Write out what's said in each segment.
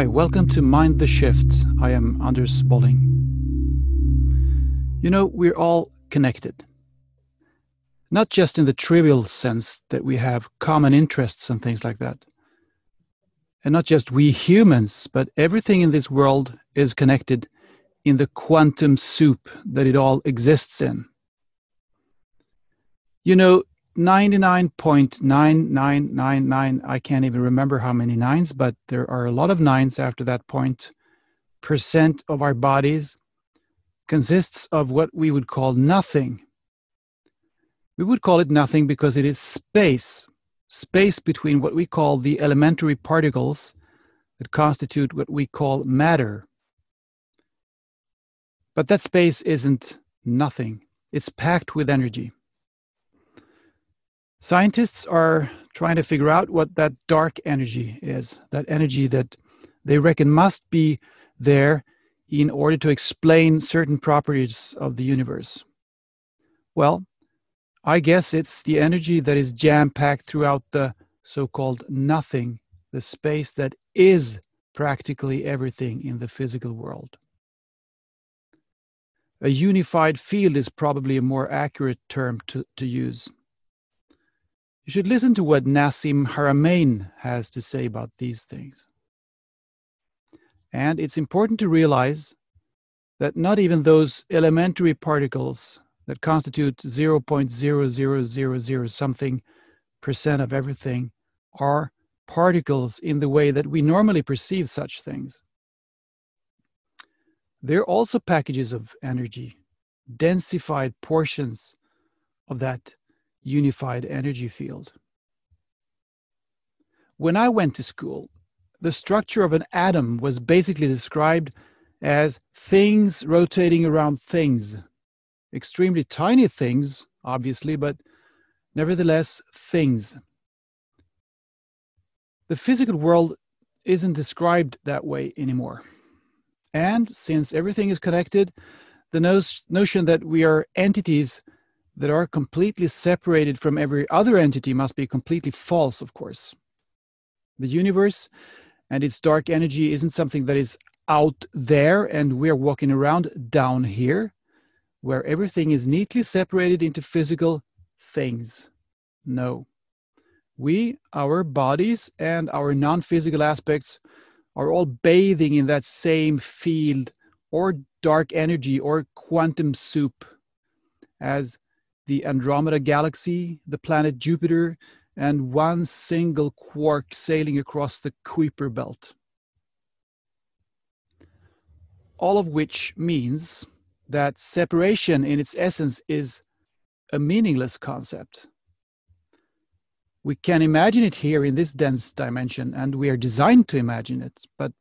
Hi, welcome to Mind the Shift. I am Anders Bolling. You know, we're all connected. Not just in the trivial sense that we have common interests and things like that. And not just we humans, but everything in this world is connected in the quantum soup that it all exists in. You know, 99.9999, I can't even remember how many nines, but there are a lot of nines after that point, percent of our bodies consists of what we would call nothing. We would call it nothing because it is space, space between what we call the elementary particles that constitute what we call matter. But that space isn't nothing, it's packed with energy. Scientists are trying to figure out what that dark energy is, that energy that they reckon must be there in order to explain certain properties of the universe. Well, I guess it's the energy that is jam packed throughout the so called nothing, the space that is practically everything in the physical world. A unified field is probably a more accurate term to, to use. You should listen to what Nassim Haramein has to say about these things. And it's important to realize that not even those elementary particles that constitute 0.0000 something percent of everything are particles in the way that we normally perceive such things. They're also packages of energy, densified portions of that unified energy field. When I went to school, the structure of an atom was basically described as things rotating around things. Extremely tiny things, obviously, but nevertheless, things. The physical world isn't described that way anymore. And since everything is connected, the notion that we are entities that are completely separated from every other entity must be completely false, of course. The universe and its dark energy isn't something that is out there and we're walking around down here, where everything is neatly separated into physical things. No. We, our bodies, and our non physical aspects are all bathing in that same field or dark energy or quantum soup as the Andromeda Galaxy, the planet Jupiter, and one single quark sailing across the Kuiper Belt. All of which means that separation in its essence is a meaningless concept. We can imagine it here in this dense dimension, and we are designed to imagine it, but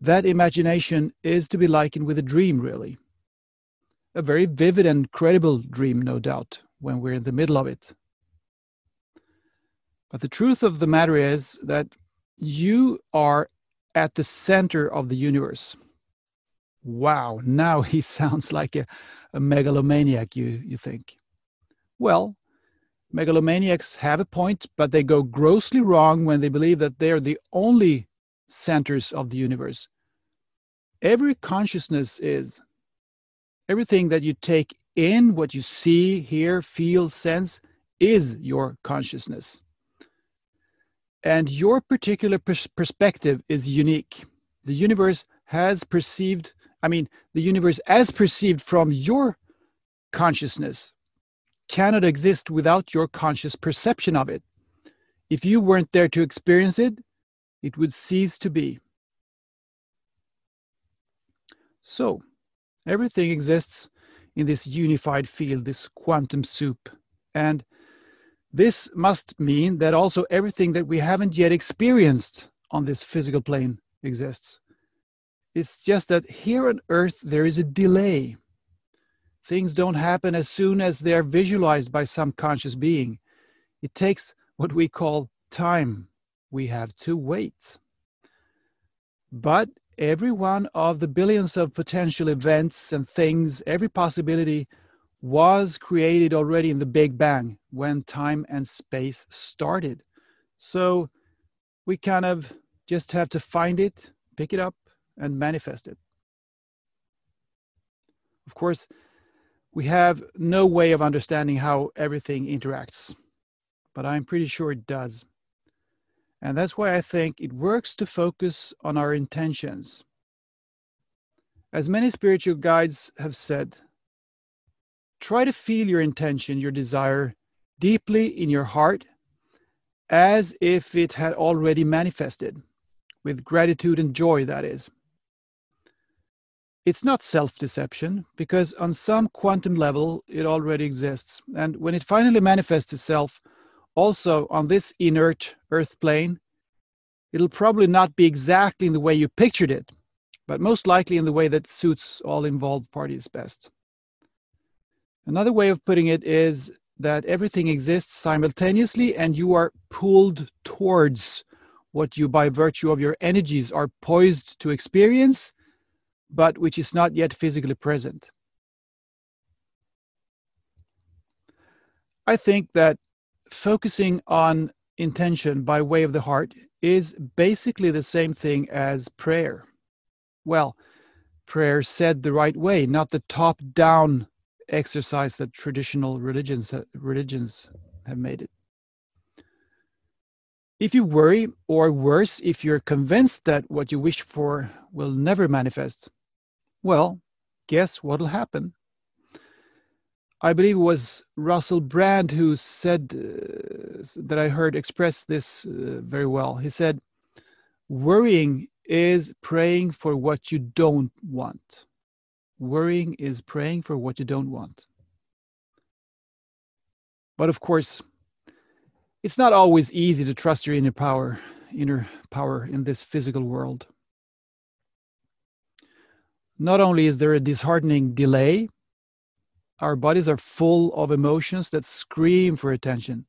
that imagination is to be likened with a dream, really a very vivid and credible dream, no doubt, when we're in the middle of it. But the truth of the matter is that you are at the center of the universe. Wow, now he sounds like a, a megalomaniac, you, you think. Well, megalomaniacs have a point, but they go grossly wrong when they believe that they're the only centers of the universe. Every consciousness is, everything that you take in, what you see, hear, feel, sense, is your consciousness. And your particular pers- perspective is unique. The universe has perceived, I mean, the universe as perceived from your consciousness cannot exist without your conscious perception of it. If you weren't there to experience it, it would cease to be. So, Everything exists in this unified field, this quantum soup. And this must mean that also everything that we haven't yet experienced on this physical plane exists. It's just that here on Earth there is a delay. Things don't happen as soon as they're visualized by some conscious being. It takes what we call time. We have to wait. But every one of the billions of potential events and things, every possibility was created already in the Big Bang when time and space started. So we kind of just have to find it, pick it up and manifest it. Of course, we have no way of understanding how everything interacts, but I'm pretty sure it does. And that's why I think it works to focus on our intentions. As many spiritual guides have said, try to feel your intention, your desire, deeply in your heart as if it had already manifested, with gratitude and joy, that is. It's not self deception, because on some quantum level it already exists. And when it finally manifests itself, also on this inert earth plane, it'll probably not be exactly in the way you pictured it, but most likely in the way that suits all involved parties best. Another way of putting it is that everything exists simultaneously and you are pulled towards what you, by virtue of your energies, are poised to experience, but which is not yet physically present. I think that focusing on intention by way of the heart is basically the same thing as prayer. Well, prayer said the right way, not the top down exercise that traditional religions religions have made it. If you worry, or worse, if you're convinced that what you wish for will never manifest, well, guess what'll happen? I believe it was Russell Brand who said uh, that I heard express this uh, very well. He said, Worrying is praying for what you don't want. Worrying is praying for what you don't want. But of course, it's not always easy to trust your inner power, inner power in this physical world. Not only is there a disheartening delay, our bodies are full of emotions that scream for attention.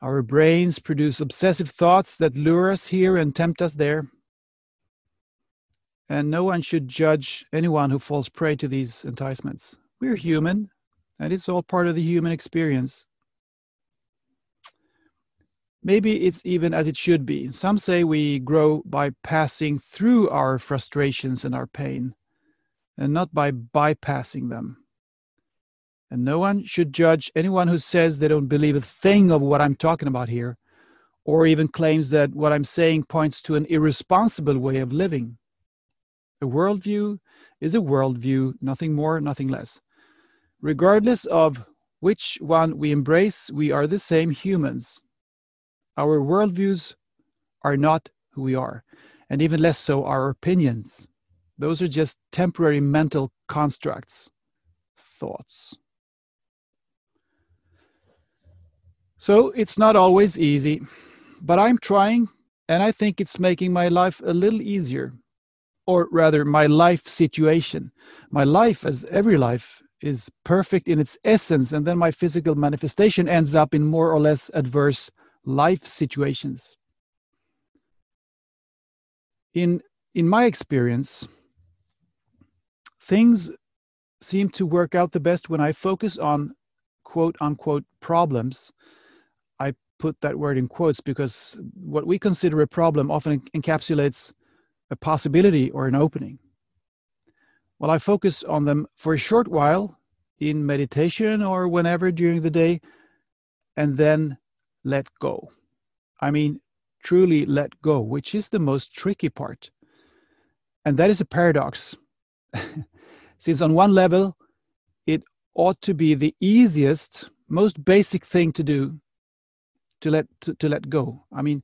Our brains produce obsessive thoughts that lure us here and tempt us there and no one should judge anyone who falls prey to these enticements. We're human, and it's all part of the human experience. Maybe it's even as it should be. Some say we grow by passing through our frustrations and our pain, and not by bypassing them. And no one should judge anyone who says they don't believe a thing of what I'm talking about here, or even claims that what I'm saying points to an irresponsible way of living. A worldview is a worldview, nothing more, nothing less. Regardless of which one we embrace, we are the same humans. Our worldviews are not who we are, and even less so our opinions. Those are just temporary mental constructs, thoughts. So it's not always easy, but I'm trying, and I think it's making my life a little easier or rather my life situation. My life, as every life, is perfect in its essence, and then my physical manifestation ends up in more or less adverse life situations. In, in my experience, things seem to work out the best when I focus on quote unquote problems. Put that word in quotes because what we consider a problem often encapsulates a possibility or an opening. Well, I focus on them for a short while in meditation or whenever during the day, and then let go. I mean, truly let go, which is the most tricky part. And that is a paradox. Since, on one level, it ought to be the easiest, most basic thing to do to let to, to let go. I mean,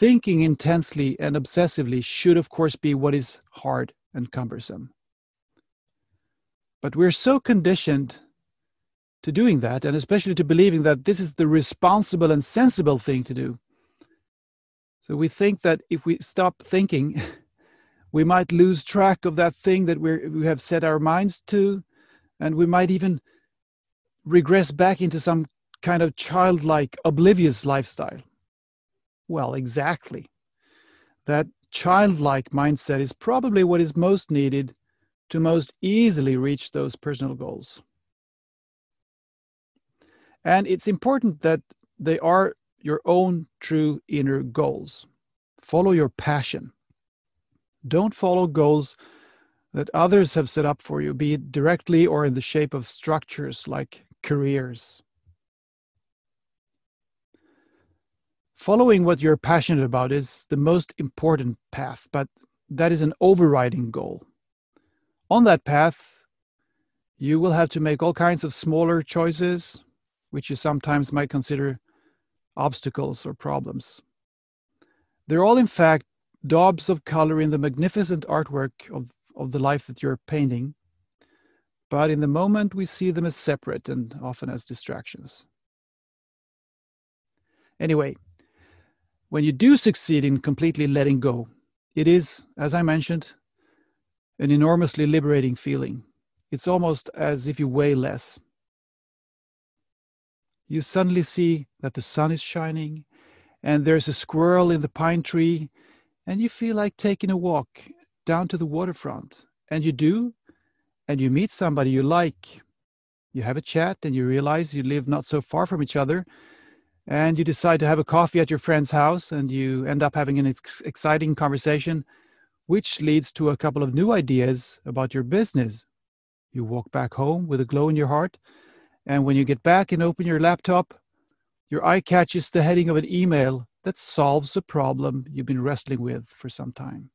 Thinking intensely and obsessively should, of course, be what is hard and cumbersome. But we're so conditioned to doing that, and especially to believing that this is the responsible and sensible thing to do. So we think that if we stop thinking, we might lose track of that thing that we we have set our minds to, and we might even regress back into some kind of childlike, oblivious lifestyle. Well, exactly. That childlike mindset is probably what is most needed to most easily reach those personal goals. And it's important that they are your own true inner goals. Follow your passion. Don't follow goals that others have set up for you, be it directly or in the shape of structures like careers. Following what you're passionate about is the most important path, but that is an overriding goal. On that path, you will have to make all kinds of smaller choices, which you sometimes might consider obstacles or problems. They're all, in fact, daubs of color in the magnificent artwork of, of the life that you're painting, but in the moment we see them as separate and often as distractions. Anyway, when you do succeed in completely letting go, it is, as I mentioned, an enormously liberating feeling. It's almost as if you weigh less. You suddenly see that the sun is shining and there's a squirrel in the pine tree, and you feel like taking a walk down to the waterfront. And you do, and you meet somebody you like. You have a chat and you realize you live not so far from each other and you decide to have a coffee at your friend's house and you end up having an ex- exciting conversation which leads to a couple of new ideas about your business. You walk back home with a glow in your heart and when you get back and open your laptop your eye catches the heading of an email that solves a problem you've been wrestling with for some time.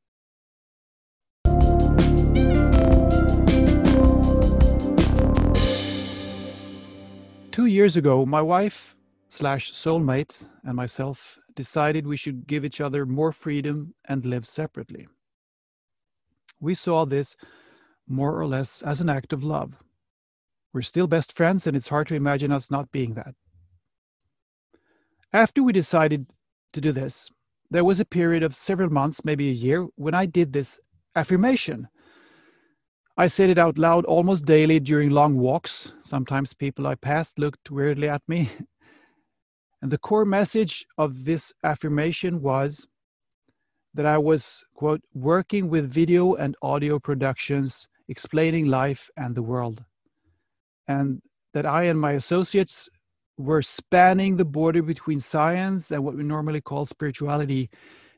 Two years ago, my wife slash soulmate and myself decided we should give each other more freedom and live separately. We saw this more or less as an act of love. We're still best friends, and it's hard to imagine us not being that. After we decided to do this, there was a period of several months, maybe a year, when I did this affirmation. I said it out loud almost daily during long walks. Sometimes people I passed looked weirdly at me, And the core message of this affirmation was that I was, quote, working with video and audio productions explaining life and the world. And that I and my associates were spanning the border between science and what we normally call spirituality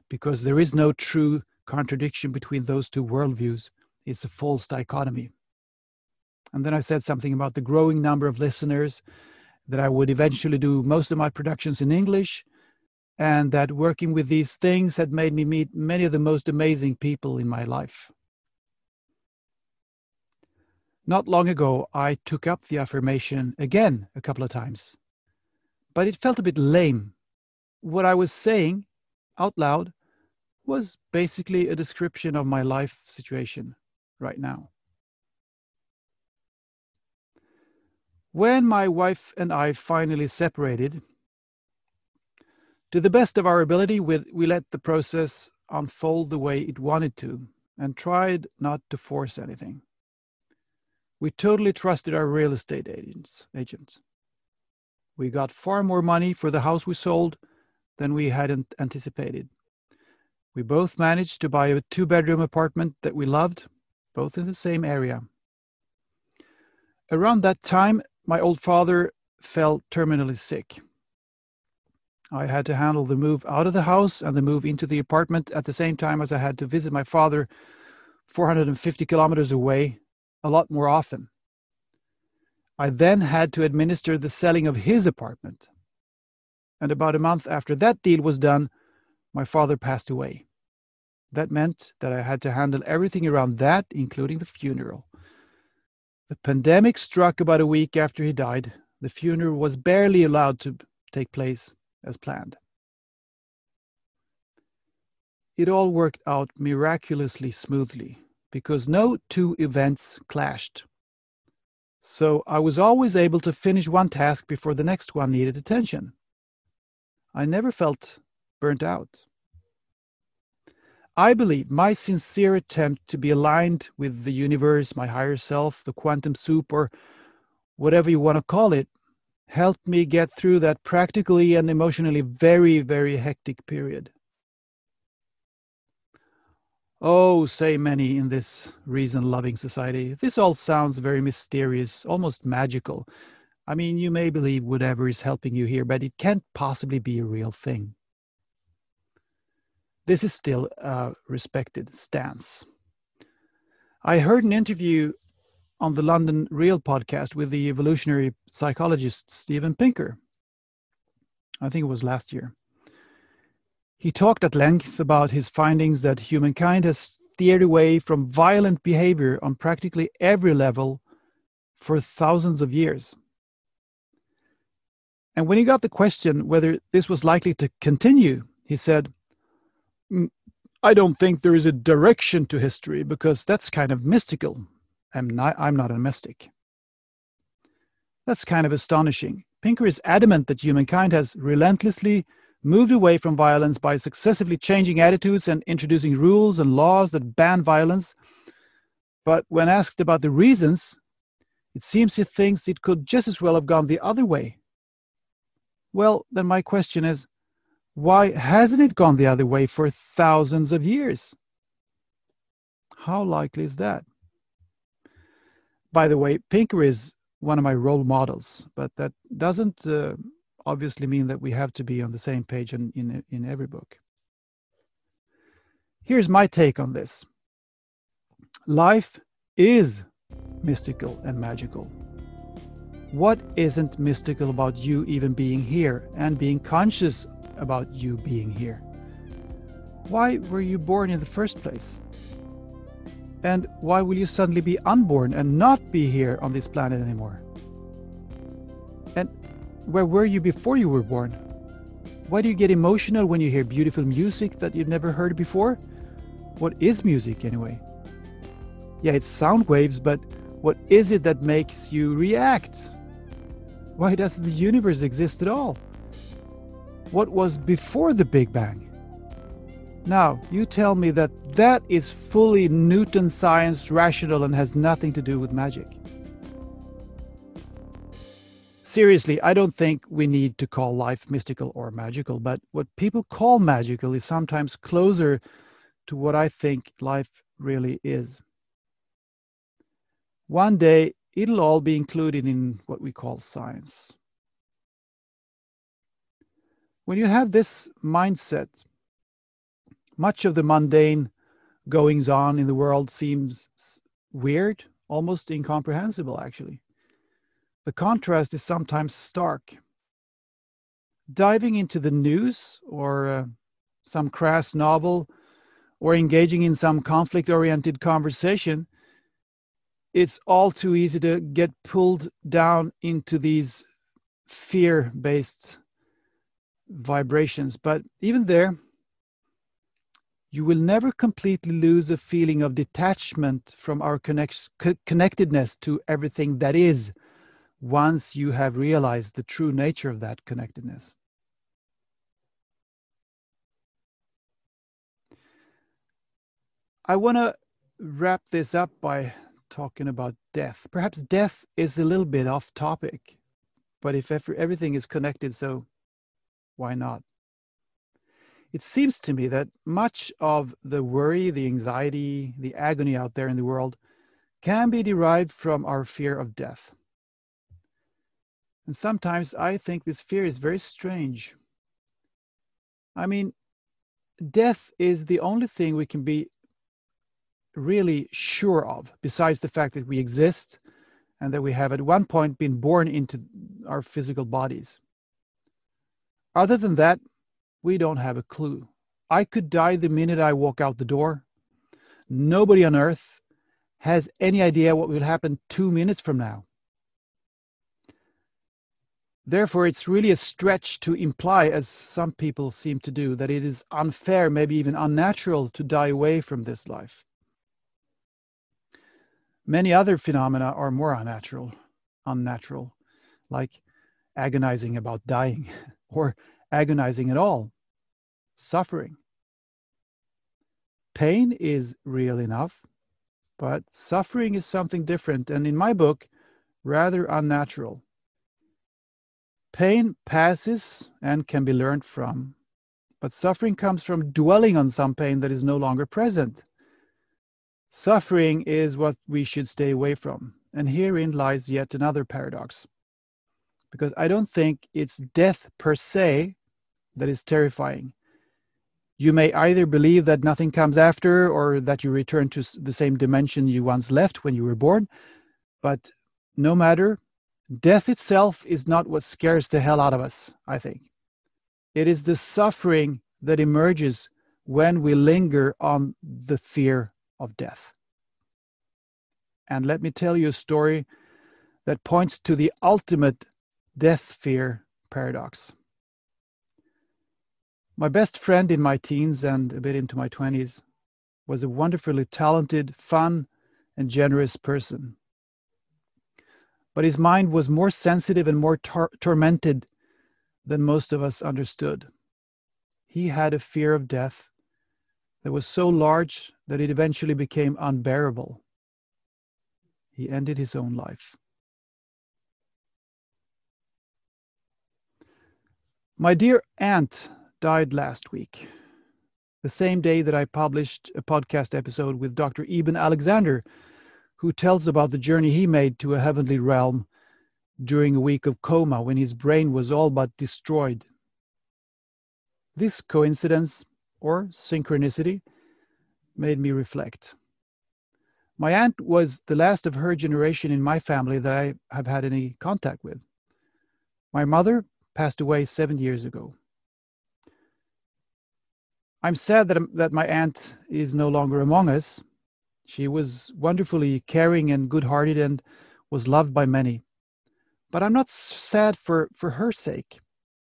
because there is no true contradiction between those two worldviews. It's a false dichotomy. And then I said something about the growing number of listeners that I would eventually do most of my productions in English, and that working with these things had made me meet many of the most amazing people in my life. Not long ago, I took up the affirmation again a couple of times, but it felt a bit lame. What I was saying out loud was basically a description of my life situation right now. When my wife and I finally separated, to the best of our ability, we, we let the process unfold the way it wanted to and tried not to force anything. We totally trusted our real estate agents. agents. We got far more money for the house we sold than we had anticipated. We both managed to buy a two bedroom apartment that we loved, both in the same area. Around that time, my old father fell terminally sick. I had to handle the move out of the house and the move into the apartment at the same time as I had to visit my father 450 kilometers away a lot more often. I then had to administer the selling of his apartment. And about a month after that deal was done, my father passed away. That meant that I had to handle everything around that, including the funeral. The pandemic struck about a week after he died. The funeral was barely allowed to take place as planned. It all worked out miraculously smoothly because no two events clashed. So I was always able to finish one task before the next one needed attention. I never felt burnt out. I believe my sincere attempt to be aligned with the universe, my higher self, the quantum soup, or whatever you want to call it, helped me get through that practically and emotionally very, very hectic period. Oh, say many in this reason loving society, this all sounds very mysterious, almost magical. I mean, you may believe whatever is helping you here, but it can't possibly be a real thing. This is still a respected stance. I heard an interview on the London Real podcast with the evolutionary psychologist Steven Pinker. I think it was last year. He talked at length about his findings that humankind has steered away from violent behavior on practically every level for thousands of years. And when he got the question whether this was likely to continue, he said, Mm, I don't think there is a direction to history because that's kind of mystical. I'm not, I'm not a mystic. That's kind of astonishing. Pinker is adamant that humankind has relentlessly moved away from violence by successively changing attitudes and introducing rules and laws that ban violence. But when asked about the reasons, it seems he thinks it could just as well have gone the other way. Well, then my question is why hasn't it gone the other way for thousands of years? How likely is that? By the way, Pinker is one of my role models, but that doesn't uh, obviously mean that we have to be on the same page in, in, in every book. Here's my take on this life is mystical and magical. What isn't mystical about you even being here and being conscious about you being here. Why were you born in the first place? And why will you suddenly be unborn and not be here on this planet anymore? And where were you before you were born? Why do you get emotional when you hear beautiful music that you've never heard before? What is music anyway? Yeah, it's sound waves, but what is it that makes you react? Why does the universe exist at all? What was before the Big Bang. Now, you tell me that that is fully Newton science, rational, and has nothing to do with magic. Seriously, I don't think we need to call life mystical or magical, but what people call magical is sometimes closer to what I think life really is. One day, it'll all be included in what we call science. When you have this mindset, much of the mundane goings on in the world seems weird, almost incomprehensible, actually. The contrast is sometimes stark. Diving into the news or uh, some crass novel or engaging in some conflict oriented conversation, it's all too easy to get pulled down into these fear based vibrations. But even there, you will never completely lose a feeling of detachment from our connect- connectedness to everything that is once you have realized the true nature of that connectedness. I want to wrap this up by talking about death. Perhaps death is a little bit off topic, but if everything is connected, so why not? It seems to me that much of the worry, the anxiety, the agony out there in the world can be derived from our fear of death. And sometimes I think this fear is very strange. I mean, death is the only thing we can be really sure of, besides the fact that we exist and that we have at one point been born into our physical bodies. Other than that, we don't have a clue. I could die the minute I walk out the door. Nobody on earth has any idea what will happen two minutes from now. Therefore, it's really a stretch to imply, as some people seem to do, that it is unfair, maybe even unnatural, to die away from this life. Many other phenomena are more unnatural, unnatural, like agonizing about dying. or agonizing at all, suffering. Pain is real enough, but suffering is something different, and in my book, rather unnatural. Pain passes and can be learned from, but suffering comes from dwelling on some pain that is no longer present. Suffering is what we should stay away from, and herein lies yet another paradox because I don't think it's death per se that is terrifying. You may either believe that nothing comes after or that you return to the same dimension you once left when you were born. But no matter, death itself is not what scares the hell out of us, I think. It is the suffering that emerges when we linger on the fear of death. And let me tell you a story that points to the ultimate death fear paradox. My best friend in my teens and a bit into my 20s was a wonderfully talented, fun, and generous person. But his mind was more sensitive and more tor- tormented than most of us understood. He had a fear of death that was so large that it eventually became unbearable. He ended his own life. My dear aunt died last week, the same day that I published a podcast episode with Dr. Eben Alexander, who tells about the journey he made to a heavenly realm during a week of coma when his brain was all but destroyed. This coincidence, or synchronicity, made me reflect. My aunt was the last of her generation in my family that I have had any contact with. My mother passed away seven years ago. I'm sad that, that my aunt is no longer among us. She was wonderfully caring and good hearted and was loved by many. But I'm not sad for, for her sake.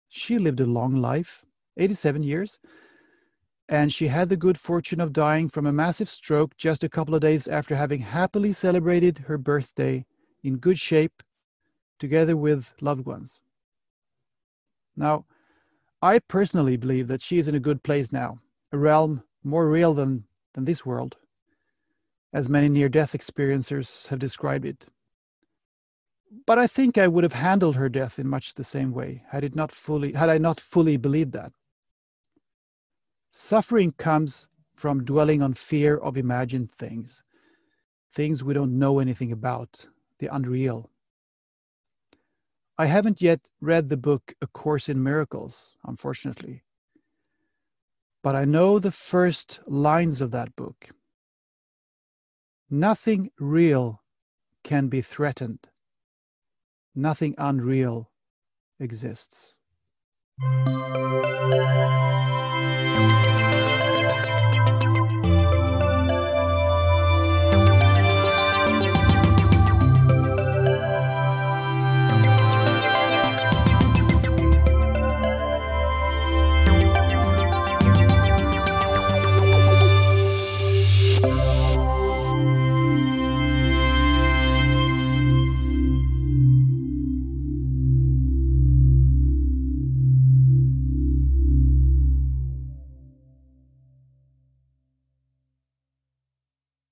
She lived a long life, 87 years, and she had the good fortune of dying from a massive stroke just a couple of days after having happily celebrated her birthday in good shape together with loved ones. Now, I personally believe that she is in a good place now, a realm more real than, than this world, as many near death experiencers have described it. But I think I would have handled her death in much the same way had it not fully had I not fully believed that. Suffering comes from dwelling on fear of imagined things, things we don't know anything about, the unreal. I haven't yet read the book A Course in Miracles, unfortunately. But I know the first lines of that book. Nothing real can be threatened. Nothing unreal exists.